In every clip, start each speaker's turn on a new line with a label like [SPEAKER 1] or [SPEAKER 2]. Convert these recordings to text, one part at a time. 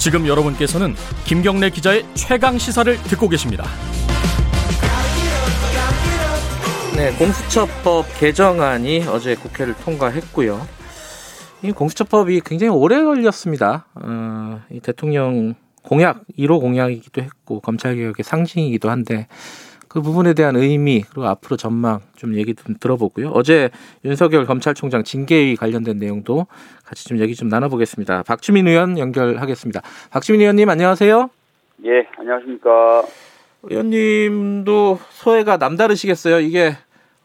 [SPEAKER 1] 지금 여러분께서는 김경래 기자의 최강 시사를 듣고 계십니다.
[SPEAKER 2] 네, 공수처법 개정안이 어제 국회를 통과했고요. 이 공수처법이 굉장히 오래 걸렸습니다. 어, 이 대통령 공약 1호 공약이기도 했고 검찰 개혁의 상징이기도 한데 그 부분에 대한 의미 그리고 앞으로 전망 좀 얘기 좀 들어보고요. 어제 윤석열 검찰총장 징계위 관련된 내용도 같이 좀 얘기 좀 나눠보겠습니다. 박주민 의원 연결하겠습니다. 박주민 의원님 안녕하세요.
[SPEAKER 3] 예, 안녕하십니까.
[SPEAKER 2] 의원님도 소회가 남다르시겠어요. 이게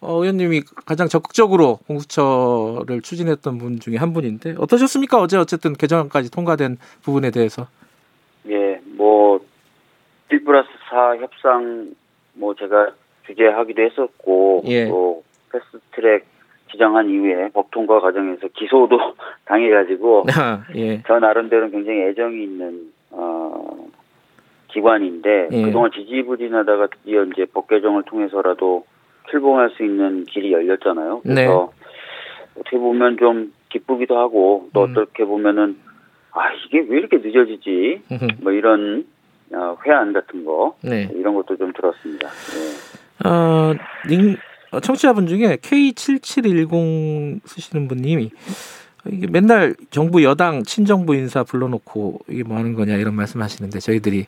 [SPEAKER 2] 어, 의원님이 가장 적극적으로 공수처를 추진했던 분 중에 한 분인데 어떠셨습니까? 어제 어쨌든 개정안까지 통과된 부분에 대해서.
[SPEAKER 3] 예, 뭐, 1 플러스 4 협상 뭐 제가 주재하기도 했었고
[SPEAKER 2] 예.
[SPEAKER 3] 또 패스트트랙 지정한 이후에 법 통과 과정에서 기소도 당해가지고
[SPEAKER 2] 아, 예.
[SPEAKER 3] 저 나름대로 굉장히 애정이 있는 어 기관인데
[SPEAKER 2] 예.
[SPEAKER 3] 그동안 지지부진하다가 드디어 이제 법 개정을 통해서라도 출범할 수 있는 길이 열렸잖아요. 그래서 어떻게 보면 좀 기쁘기도 하고 또
[SPEAKER 2] 네. 음.
[SPEAKER 3] 어떻게 보면은 아 이게 왜 이렇게 늦어지지? 뭐 이런 어, 회한 같은 거
[SPEAKER 2] 네.
[SPEAKER 3] 이런 것도 좀 들었습니다. 예.
[SPEAKER 2] 어, 님, 어, 청취자분 중에 K7710 쓰시는 분님이 이게 맨날 정부 여당 친정부 인사 불러놓고 이게 뭐 하는 거냐 이런 말씀하시는데 저희들이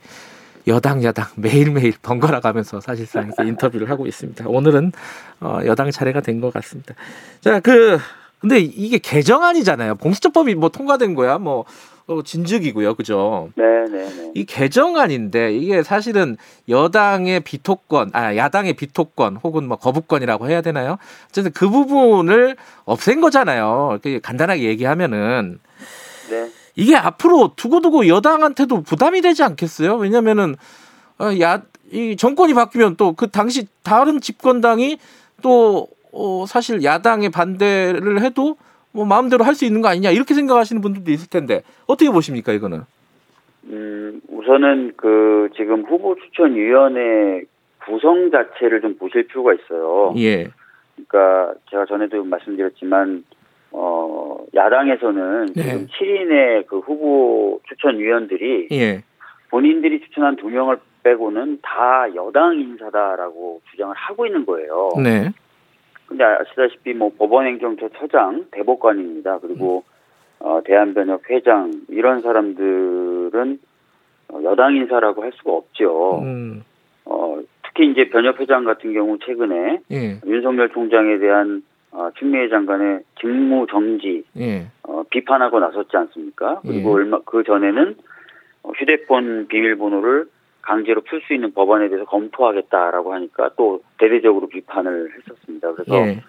[SPEAKER 2] 여당 야당 매일매일 번갈아 가면서 사실상 인터뷰를 하고 있습니다. 오늘은 어, 여당 차례가 된 것 같습니다. 자, 그 근데 이게 개정안이잖아요. 공수처법이 뭐 통과된 거야. 뭐 어, 진즉이고요. 그죠?
[SPEAKER 3] 네, 네, 네.
[SPEAKER 2] 이 개정안인데 이게 사실은 여당의 비토권, 아 야당의 비토권 혹은 뭐 거부권이라고 해야 되나요? 어쨌든 그 부분을 없앤 거잖아요. 이렇게 간단하게 얘기하면은
[SPEAKER 3] 네.
[SPEAKER 2] 이게 앞으로 두고두고 여당한테도 부담이 되지 않겠어요? 왜냐면은 어, 야, 이 정권이 바뀌면 또 그 당시 다른 집권당이 또 어, 사실 야당의 반대를 해도 뭐 마음대로 할 수 있는 거 아니냐 이렇게 생각하시는 분들도 있을 텐데 어떻게 보십니까 이거는?
[SPEAKER 3] 음, 우선은 그 지금 후보 추천 위원회 구성 자체를 좀 보실 필요가 있어요.
[SPEAKER 2] 예,
[SPEAKER 3] 그러니까 제가 전에도 말씀드렸지만 어 야당에서는
[SPEAKER 2] 네.
[SPEAKER 3] 지금 7인의 그 후보 추천 위원들이
[SPEAKER 2] 예,
[SPEAKER 3] 본인들이 추천한 두 명을 빼고는 다 여당 인사다라고 주장을 하고 있는 거예요.
[SPEAKER 2] 네,
[SPEAKER 3] 근데 아시다시피 뭐 법원행정처처장, 대법관입니다. 그리고 어, 대한변협 회장 이런 사람들은 어, 여당 인사라고 할 수가 없죠.
[SPEAKER 2] 음,
[SPEAKER 3] 어, 특히 이제 변협 회장 같은 경우 최근에
[SPEAKER 2] 예,
[SPEAKER 3] 윤석열 총장에 대한 어, 추미애 장관의 직무 정지
[SPEAKER 2] 예,
[SPEAKER 3] 어, 비판하고 나섰지 않습니까? 그리고
[SPEAKER 2] 예.
[SPEAKER 3] 얼마 그 전에는 어, 휴대폰 비밀번호를 강제로 풀 수 있는 법안에 대해서 검토하겠다라고 하니까 또 대대적으로 비판을 했었습니다. 그래서
[SPEAKER 2] 예,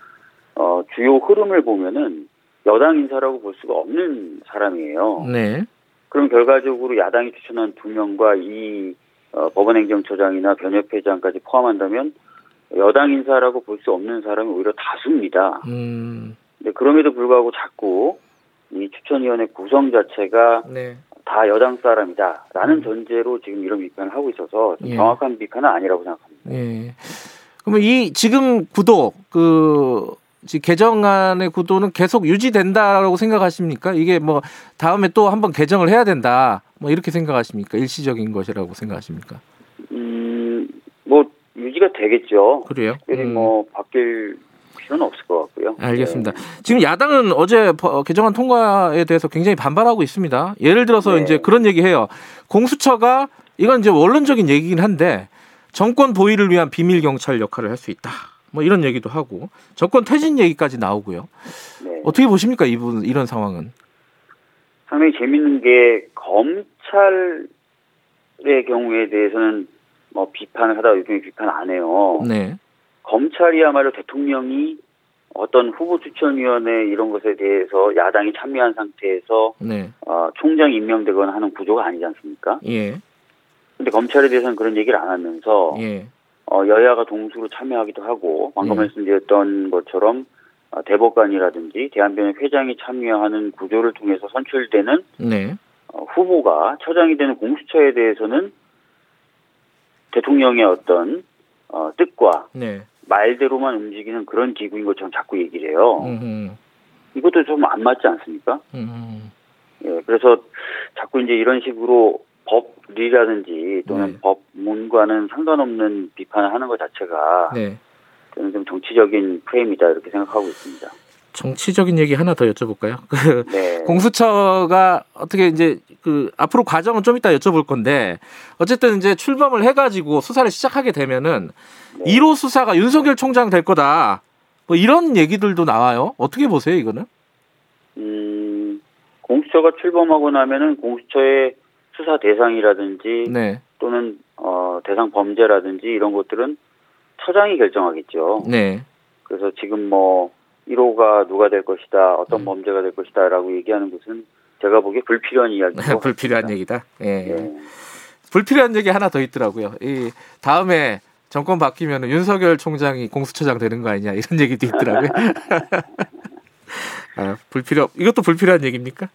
[SPEAKER 3] 어, 주요 흐름을 보면은 여당 인사라고 볼 수가 없는 사람이에요.
[SPEAKER 2] 네,
[SPEAKER 3] 그럼 결과적으로 야당이 추천한 두 명과 이 어, 법원행정처장이나 변협회장까지 포함한다면 여당 인사라고 볼 수 없는 사람이 오히려 다수입니다.
[SPEAKER 2] 음,
[SPEAKER 3] 근데 그럼에도 불구하고 자꾸 이 추천위원회 구성 자체가
[SPEAKER 2] 네,
[SPEAKER 3] 다 여당 사람이다라는 전제로 지금 이런 비판을 하고 있어서 좀
[SPEAKER 2] 예.
[SPEAKER 3] 정확한 비판은 아니라고 생각합니다.
[SPEAKER 2] 예. 그러면 이 지금 구도 그 개정안의 구도는 계속 유지된다라고 생각하십니까? 이게 뭐 다음에 또 한번 개정을 해야 된다. 뭐 이렇게 생각하십니까? 일시적인 것이라고 생각하십니까?
[SPEAKER 3] 음, 뭐 유지가 되겠죠.
[SPEAKER 2] 그래요? 음.
[SPEAKER 3] 뭐 바뀔 필요는 없을 것 같고요.
[SPEAKER 2] 알겠습니다. 지금 야당은 어제 버- 개정안 통과에 대해서 굉장히 반발하고 있습니다. 예를 들어서
[SPEAKER 3] 네.
[SPEAKER 2] 이제 그런 얘기해요. 공수처가 이건 이제 원론적인 얘기긴 한데 정권 보위를 위한 비밀 경찰 역할을 할 수 있다. 뭐 이런 얘기도 하고 정권 퇴진 얘기까지 나오고요.
[SPEAKER 3] 네.
[SPEAKER 2] 어떻게 보십니까 이분 이런 상황은?
[SPEAKER 3] 상당히 재밌는 게 검찰의 경우에 대해서는 뭐 비판을 하다가 요즘에 비판 안 해요.
[SPEAKER 2] 네,
[SPEAKER 3] 검찰이야말로 대통령이 어떤 후보 추천위원회 이런 것에 대해서 야당이 참여한 상태에서
[SPEAKER 2] 네,
[SPEAKER 3] 어, 총장이 임명되거나 하는 구조가 아니지 않습니까?
[SPEAKER 2] 예,
[SPEAKER 3] 근데 검찰에 대해서는 그런 얘기를 안 하면서
[SPEAKER 2] 예,
[SPEAKER 3] 어, 여야가 동수로 참여하기도 하고 방금
[SPEAKER 2] 예.
[SPEAKER 3] 말씀드렸던 것처럼 어, 대법관이라든지 대한변협 회장이 참여하는 구조를 통해서 선출되는
[SPEAKER 2] 네,
[SPEAKER 3] 어, 후보가 처장이 되는 공수처에 대해서는 대통령의 어떤 어, 뜻과
[SPEAKER 2] 네,
[SPEAKER 3] 말대로만 움직이는 그런 기구인 것처럼 자꾸 얘기를 해요.
[SPEAKER 2] 음,
[SPEAKER 3] 이것도 좀 안 맞지 않습니까?
[SPEAKER 2] 음,
[SPEAKER 3] 예, 그래서 자꾸 이제 이런 식으로 법리라든지 또는
[SPEAKER 2] 네.
[SPEAKER 3] 법문과는 상관없는 비판을 하는 것 자체가
[SPEAKER 2] 네.
[SPEAKER 3] 저는 좀 정치적인 프레임이다 이렇게 생각하고 있습니다.
[SPEAKER 2] 정치적인 얘기 하나 더 여쭤볼까요? 그
[SPEAKER 3] 네.
[SPEAKER 2] 공수처가 어떻게 이제 그 앞으로 과정은 좀 이따 여쭤볼 건데 어쨌든 이제 출범을 해가지고 수사를 시작하게 되면은
[SPEAKER 3] 네.
[SPEAKER 2] 1호 수사가 윤석열 총장 될 거다. 뭐 이런 얘기들도 나와요. 어떻게 보세요, 이거는?
[SPEAKER 3] 음, 공수처가 출범하고 나면은 공수처의 수사 대상이라든지
[SPEAKER 2] 네,
[SPEAKER 3] 또는 어, 대상 범죄라든지 이런 것들은 처장이 결정하겠죠.
[SPEAKER 2] 네,
[SPEAKER 3] 그래서 지금 뭐 1호가 누가 될 것이다, 어떤
[SPEAKER 2] 음.
[SPEAKER 3] 범죄가 될 것이다라고 얘기하는 것은 제가 보기에 불필요한 이야기고
[SPEAKER 2] 불필요한 얘기다. 예.
[SPEAKER 3] 예.
[SPEAKER 2] 불필요한 얘기 하나 더 있더라고요. 이 다음에 정권 바뀌면 윤석열 총장이 공수처장 되는 거 아니냐 이런 얘기도 있더라고요. 아, 불필요 이것도 불필요한 얘기입니까?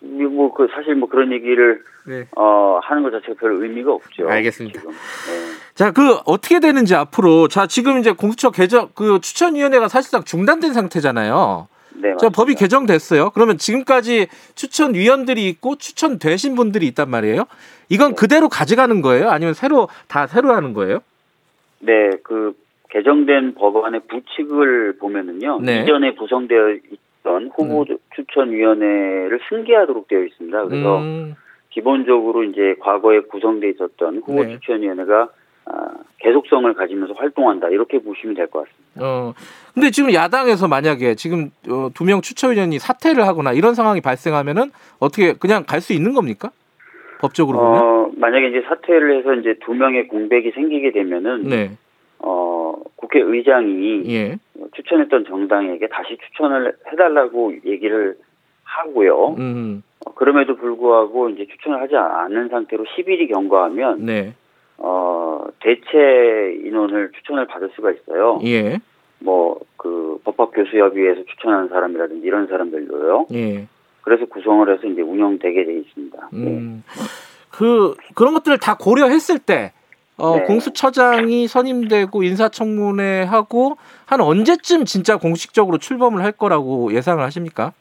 [SPEAKER 3] 뭐 그 사실 뭐 그런 얘기를
[SPEAKER 2] 네.
[SPEAKER 3] 어, 하는 것 자체가 별 의미가 없죠.
[SPEAKER 2] 알겠습니다.
[SPEAKER 3] 지금. 예.
[SPEAKER 2] 자, 그 어떻게 되는지 앞으로 자 지금 이제 공수처 개정 그 추천위원회가 사실상 중단된 상태잖아요.
[SPEAKER 3] 네,
[SPEAKER 2] 자, 법이. 개정됐어요. 그러면 지금까지 추천위원들이 있고 추천되신 분들이 있단 말이에요. 이건 그대로 가져가는 거예요? 아니면 새로 다 새로 하는 거예요?
[SPEAKER 3] 네, 그 개정된 법안의 부칙을 보면은요.
[SPEAKER 2] 네.
[SPEAKER 3] 이전에 구성되어 있던 후보 추천위원회를 승계하도록 되어 있습니다. 그래서
[SPEAKER 2] 음,
[SPEAKER 3] 기본적으로 이제 과거에 구성돼 있었던 후보
[SPEAKER 2] 네.
[SPEAKER 3] 추천위원회가 아, 계속성을 가지면서 활동한다 이렇게 보시면 될 것 같습니다.
[SPEAKER 2] 어. 근데 지금 야당에서 만약에 지금 어, 두명 추천위원이 사퇴를 하거나 이런 상황이 발생하면은 어떻게 그냥 갈 수 있는 겁니까? 법적으로 보면?
[SPEAKER 3] 어, 만약에 이제 사퇴를 해서 이제 두 명의 공백이 생기게 되면은
[SPEAKER 2] 네.
[SPEAKER 3] 어, 국회의장이
[SPEAKER 2] 예.
[SPEAKER 3] 추천했던 정당에게 다시 추천을 해달라고 얘기를 하고요.
[SPEAKER 2] 음.
[SPEAKER 3] 어, 그럼에도 불구하고 이제 추천을 하지 않는 상태로 10일이 경과하면
[SPEAKER 2] 네.
[SPEAKER 3] 어, 대체 인원을 추천을 받을 수가 있어요.
[SPEAKER 2] 예.
[SPEAKER 3] 뭐 그 법학교수협의회에서 추천하는 사람이라든지 이런 사람들로요.
[SPEAKER 2] 예.
[SPEAKER 3] 그래서 구성을 해서 이제 운영되게 돼 있습니다. 네.
[SPEAKER 2] 음. 그 그런 것들을 다 고려했을 때 어,
[SPEAKER 3] 네.
[SPEAKER 2] 공수처장이 선임되고 인사청문회 하고 한 언제쯤 진짜 공식적으로 출범을 할 거라고 예상을 하십니까?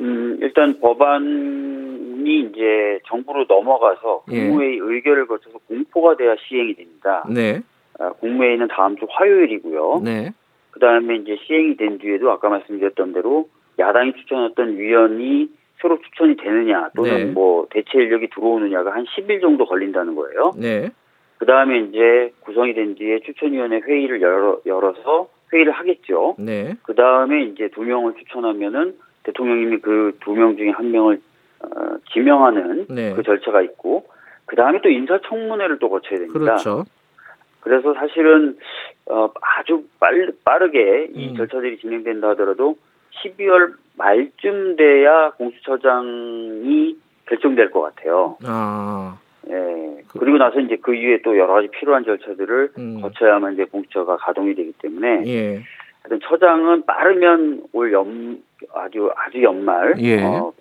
[SPEAKER 3] 음, 일단 법안 이 이제 정부로 넘어가서
[SPEAKER 2] 예.
[SPEAKER 3] 국무회의 의결을 거쳐서 공포가 돼야 시행이 됩니다.
[SPEAKER 2] 네.
[SPEAKER 3] 아, 국무회의는 다음 주 화요일이고요.
[SPEAKER 2] 네.
[SPEAKER 3] 그 다음에 이제 시행이 된 뒤에도 아까 말씀드렸던 대로 야당이 추천했던 위원이 새로 추천이 되느냐 또는
[SPEAKER 2] 네.
[SPEAKER 3] 뭐 대체 인력이 들어오느냐가 한 10일 정도 걸린다는 거예요.
[SPEAKER 2] 네.
[SPEAKER 3] 그 다음에 이제 구성이 된 뒤에 추천위원회 회의를 열어, 열어서 회의를 하겠죠.
[SPEAKER 2] 네.
[SPEAKER 3] 그 다음에 이제 두 명을 추천하면은 대통령님이 그 두 명 중에 한 명을 어, 지명하는
[SPEAKER 2] 네.
[SPEAKER 3] 그 절차가 있고 그 다음에 또 인사청문회를 또 거쳐야 됩니다.
[SPEAKER 2] 그렇죠.
[SPEAKER 3] 그래서 사실은 어, 아주 빨, 빠르게 이
[SPEAKER 2] 음.
[SPEAKER 3] 절차들이 진행된다 하더라도 12월 말쯤 돼야 공수처장이 결정될 것 같아요.
[SPEAKER 2] 아.
[SPEAKER 3] 예. 그리고 나서 이제 그 이후에 또 여러 가지 필요한 절차들을
[SPEAKER 2] 음.
[SPEAKER 3] 거쳐야만 이제 공수처가 가동이 되기 때문에
[SPEAKER 2] 예.
[SPEAKER 3] 하여튼 처장은 빠르면 올 연, 아주, 아주 연말.
[SPEAKER 2] 예.
[SPEAKER 3] 어,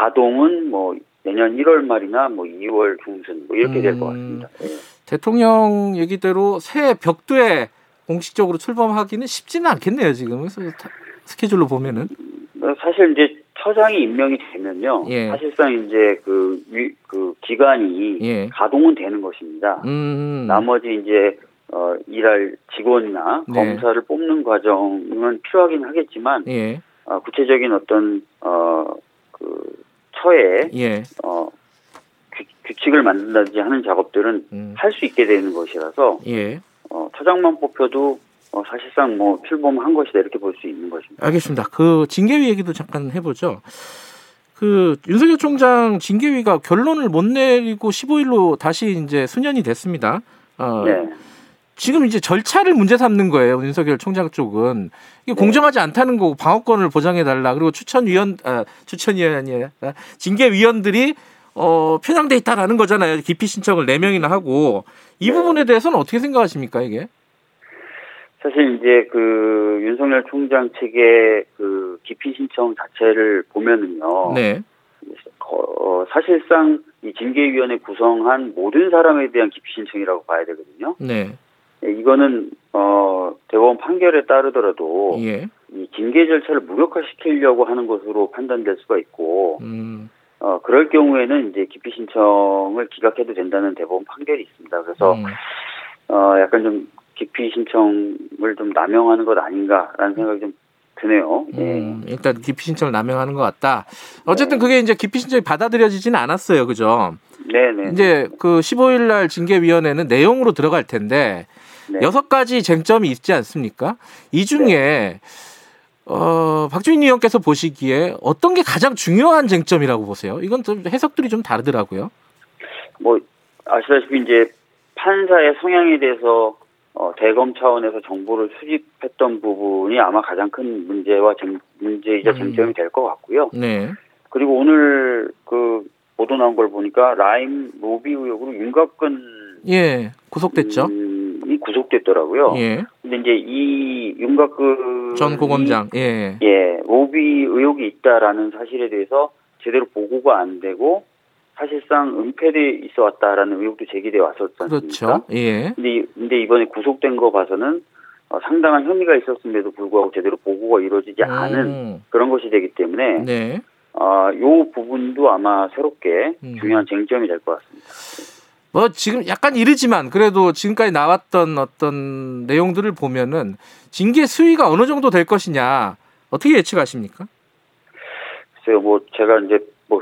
[SPEAKER 3] 가동은 뭐 내년 1월 말이나 뭐 2월 중순 뭐 이렇게 될것
[SPEAKER 2] 음.
[SPEAKER 3] 같습니다. 예.
[SPEAKER 2] 대통령 얘기대로 새 벽두에 공식적으로 출범하기는 쉽지는 않겠네요, 지금. 스케줄로 보면은.
[SPEAKER 3] 어, 사실 이제 처장이 임명이 되면요.
[SPEAKER 2] 예.
[SPEAKER 3] 사실상 이제 그, 위, 그 기관이
[SPEAKER 2] 예.
[SPEAKER 3] 가동은 되는 것입니다.
[SPEAKER 2] 음.
[SPEAKER 3] 나머지 이제 어, 일할 직원이나
[SPEAKER 2] 네.
[SPEAKER 3] 검사를 뽑는 과정은 필요하긴 하겠지만
[SPEAKER 2] 예.
[SPEAKER 3] 어, 구체적인 어떤 어, 그 처에
[SPEAKER 2] 예.
[SPEAKER 3] 어, 규, 규칙을 만든다든지 하는 작업들은
[SPEAKER 2] 음.
[SPEAKER 3] 할수 있게 되는 것이라서
[SPEAKER 2] 예.
[SPEAKER 3] 어, 처장만 뽑혀도 어, 사실상 뭐 출범한 것이다 이렇게 볼 수 있는 것입니다.
[SPEAKER 2] 알겠습니다. 그 징계위 얘기도 잠깐 해보죠. 그 윤석열 총장 징계위가 결론을 못 내리고 15일로 다시 이제 수년이 됐습니다. 어,
[SPEAKER 3] 네.
[SPEAKER 2] 지금 이제 절차를 문제 삼는 거예요. 윤석열 총장 쪽은 이게
[SPEAKER 3] 네.
[SPEAKER 2] 공정하지 않다는 거고 방어권을 보장해 달라. 그리고 추천위원 아, 추천위원이 아니라 징계위원들이 어, 편향돼 있다라는 거잖아요. 기피 신청을 네 명이나 하고 이
[SPEAKER 3] 네.
[SPEAKER 2] 부분에 대해서는 어떻게 생각하십니까 이게?
[SPEAKER 3] 사실 이제 그 윤석열 총장 측의 그 기피 신청 자체를 보면은요.
[SPEAKER 2] 네.
[SPEAKER 3] 어, 사실상 이 징계위원회 구성한 모든 사람에 대한 기피 신청이라고 봐야 되거든요.
[SPEAKER 2] 네.
[SPEAKER 3] 네, 이거는 어 대법원 판결에 따르더라도
[SPEAKER 2] 예.
[SPEAKER 3] 이 징계 절차를 무력화시키려고 하는 것으로 판단될 수가 있고
[SPEAKER 2] 음.
[SPEAKER 3] 어 그럴 경우에는 이제 기피 신청을 기각해도 된다는 대법원 판결이 있습니다. 그래서
[SPEAKER 2] 음.
[SPEAKER 3] 어 약간 좀 기피 신청을 좀 남용하는 것 아닌가라는 생각이 좀 드네요. 예.
[SPEAKER 2] 음, 일단 기피 신청을 남용하는 것 같다. 어쨌든 그게 이제 기피 신청이 받아들여지지는 않았어요. 그죠?
[SPEAKER 3] 네네.
[SPEAKER 2] 이제 그 15일 날 징계위원회는 내용으로 들어갈 텐데
[SPEAKER 3] 네.
[SPEAKER 2] 여섯 가지 쟁점이 있지 않습니까? 이 중에 어, 박주인 의원께서 보시기에 어떤 게 가장 중요한 쟁점이라고 보세요? 이건 좀 해석들이 좀 다르더라고요.
[SPEAKER 3] 뭐 아시다시피 이제 판사의 성향에 대해서 어, 대검 차원에서 정보를 수집했던 부분이 아마 가장 큰 문제와 쟁, 문제이자
[SPEAKER 2] 음.
[SPEAKER 3] 쟁점이 될 것 같고요.
[SPEAKER 2] 네.
[SPEAKER 3] 그리고 오늘 그 보도 나온 걸 보니까 라임 로비 의혹으로 윤곽근
[SPEAKER 2] 예. 구속됐죠.
[SPEAKER 3] 음, 이 구속됐더라고요.
[SPEAKER 2] 예.
[SPEAKER 3] 근데 이제 이 윤곽근
[SPEAKER 2] 전 고검장. 예.
[SPEAKER 3] 예 로비 의혹이 있다라는 사실에 대해서 제대로 보고가 안 되고 사실상 은폐돼 있어 왔다라는 의혹도 제기돼 왔었지 않습니까?
[SPEAKER 2] 그렇죠. 예.
[SPEAKER 3] 근데, 이- 근데 이번에 구속된 거 봐서는 어, 상당한 혐의가 있었음에도 불구하고 제대로 보고가 이루어지지 않은
[SPEAKER 2] 음,
[SPEAKER 3] 그런 것이 되기 때문에
[SPEAKER 2] 네.
[SPEAKER 3] 어, 요 부분도 아마 새롭게
[SPEAKER 2] 음.
[SPEAKER 3] 중요한 쟁점이 될 것 같습니다.
[SPEAKER 2] 뭐 지금 약간 이르지만 그래도 지금까지 나왔던 어떤 내용들을 보면은 징계 수위가 어느 정도 될 것이냐 어떻게 예측하십니까?
[SPEAKER 3] 글쎄요, 뭐 제가 이제 뭐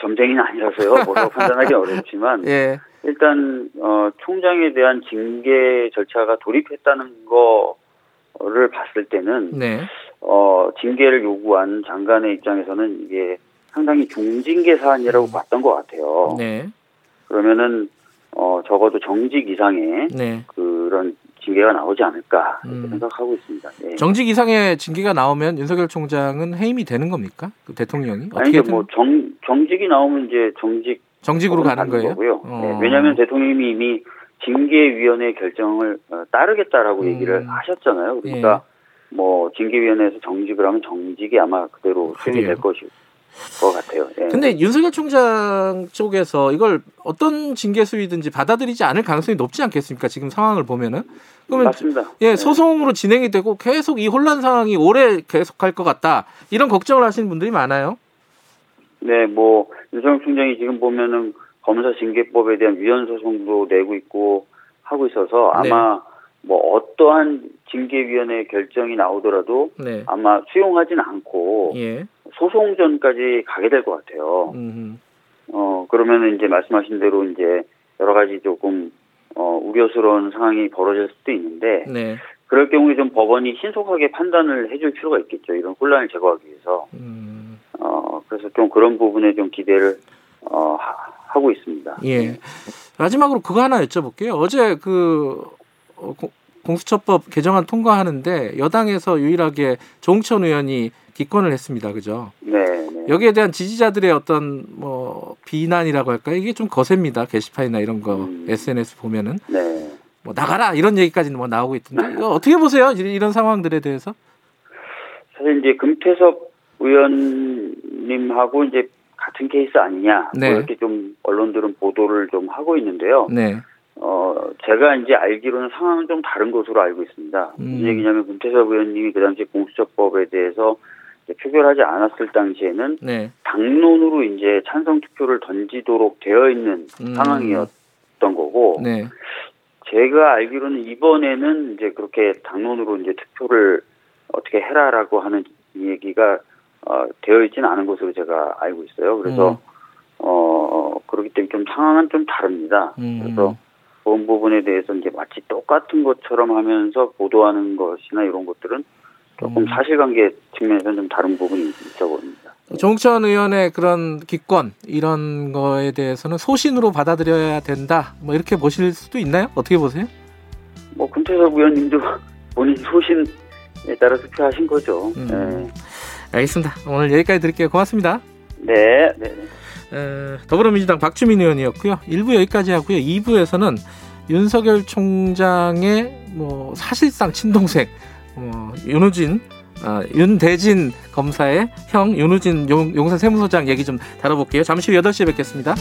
[SPEAKER 3] 점쟁이는 아니라서요, 뭐라고 판단하기 어렵지만
[SPEAKER 2] 예.
[SPEAKER 3] 일단 어, 총장에 대한 징계 절차가 돌입했다는 거를 봤을 때는
[SPEAKER 2] 네.
[SPEAKER 3] 어, 징계를 요구한 장관의 입장에서는 이게 상당히 중징계 사안이라고 봤던 것 같아요.
[SPEAKER 2] 음. 네.
[SPEAKER 3] 그러면은 어, 적어도 정직 이상의
[SPEAKER 2] 네.
[SPEAKER 3] 그런 징계가 나오지 않을까 이렇게
[SPEAKER 2] 음.
[SPEAKER 3] 생각하고 있습니다. 예.
[SPEAKER 2] 정직 이상의 징계가 나오면 윤석열 총장은 해임이 되는 겁니까? 그 대통령이 어떻게든
[SPEAKER 3] 뭐정 정직이 나오면 이제 정직
[SPEAKER 2] 정직으로 가는 거예요. 어.
[SPEAKER 3] 네, 왜냐하면 대통령님이 이미 징계위원회 결정을 어, 따르겠다라고
[SPEAKER 2] 음. 예.
[SPEAKER 3] 얘기를 하셨잖아요. 그러니까 뭐 징계위원회에서 정직을 하면 정직이 아마 그대로 수행이. 될 것일 것 같아요. 예.
[SPEAKER 2] 근데 윤석열 총장 쪽에서 이걸 어떤 징계 수위든지 받아들이지 않을 가능성이 높지 않겠습니까? 지금 상황을 보면은 그러면
[SPEAKER 3] 맞습니다.
[SPEAKER 2] 예,
[SPEAKER 3] 네.
[SPEAKER 2] 소송으로 진행이 되고 계속 이 혼란 상황이 오래 계속할 것 같다. 이런 걱정을 하시는 분들이 많아요.
[SPEAKER 3] 네, 뭐 윤석열 총장이 지금 보면은 검사 징계법에 대한 위헌 소송도 내고 있고 하고 있어서
[SPEAKER 2] 네.
[SPEAKER 3] 아마 뭐 어떠한 징계위원회 결정이 나오더라도
[SPEAKER 2] 네.
[SPEAKER 3] 아마 수용하진 않고
[SPEAKER 2] 예.
[SPEAKER 3] 소송전까지 가게 될 것 같아요.
[SPEAKER 2] 음.
[SPEAKER 3] 어 그러면은 이제 말씀하신 대로 이제 여러 가지 조금 어 우려스러운 상황이 벌어질 수도 있는데
[SPEAKER 2] 네.
[SPEAKER 3] 그럴 경우에 좀 법원이 신속하게 판단을 해줄 필요가 있겠죠. 이런 혼란을 제거하기 위해서.
[SPEAKER 2] 음.
[SPEAKER 3] 어 그래서 좀 그런 부분에 좀 기대를 어 하- 하고 있습니다.
[SPEAKER 2] 예. 마지막으로 그거 하나 여쭤볼게요. 어제 그 어, 공- 공수처법 개정안 통과하는데 여당에서 유일하게 조홍천 의원이 기권을 했습니다. 그죠?
[SPEAKER 3] 네, 네.
[SPEAKER 2] 여기에 대한 지지자들의 어떤 뭐 비난이라고 할까요? 이게 좀 거셉니다. 게시판이나 이런 거
[SPEAKER 3] 음.
[SPEAKER 2] SNS 보면은
[SPEAKER 3] 네.
[SPEAKER 2] 뭐 나가라 이런 얘기까지는 뭐 나오고 있던데 이거 어떻게 보세요? 이- 이런 상황들에 대해서?
[SPEAKER 3] 사실 이제 금태섭 의원님하고 이제 같은 케이스 아니냐
[SPEAKER 2] 네.
[SPEAKER 3] 뭐 이렇게 좀 언론들은 보도를 좀 하고 있는데요.
[SPEAKER 2] 네.
[SPEAKER 3] 어 제가 이제 알기로는 상황은 좀 다른 것으로 알고 있습니다.
[SPEAKER 2] 음.
[SPEAKER 3] 무슨 얘기냐면 금태섭 의원님이 그 당시 공수처법에 대해서 표결하지 않았을 당시에는
[SPEAKER 2] 네.
[SPEAKER 3] 당론으로 이제 찬성 투표를 던지도록 되어 있는
[SPEAKER 2] 음.
[SPEAKER 3] 상황이었던 거고
[SPEAKER 2] 네.
[SPEAKER 3] 제가 알기로는 이번에는 이제 그렇게 당론으로 이제 투표를 어떻게 해라라고 하는 얘기가 어, 되어 있지는 않은 것으로 제가 알고 있어요. 그래서
[SPEAKER 2] 음.
[SPEAKER 3] 어 그렇기 때문에 좀 상황은 좀 다릅니다.
[SPEAKER 2] 음.
[SPEAKER 3] 그래서 그런 부분에 대해서 이제 마치 똑같은 것처럼 하면서 보도하는 것이나 이런 것들은 조금
[SPEAKER 2] 음.
[SPEAKER 3] 사실관계 측면에서는 좀 다른 부분이 있어 보입니다.
[SPEAKER 2] 정천 의원의 그런 기권 이런 거에 대해서는 소신으로 받아들여야 된다. 뭐 이렇게 보실 수도 있나요? 어떻게 보세요?
[SPEAKER 3] 뭐 금태섭 의원님도 본인 소신에 따라 투표하신 거죠.
[SPEAKER 2] 음. 알겠습니다. 오늘 여기까지 드릴게요. 고맙습니다.
[SPEAKER 3] 네, 네, 네.
[SPEAKER 2] 에, 더불어민주당 박주민 의원이었고요. 1부 여기까지 하고요. 2부에서는 윤석열 총장의 뭐 사실상 친동생 어, 윤우진 아, 윤대진 검사의 형 윤우진 용, 용산 세무서장 얘기 좀 다뤄볼게요. 잠시 후 8시에 뵙겠습니다.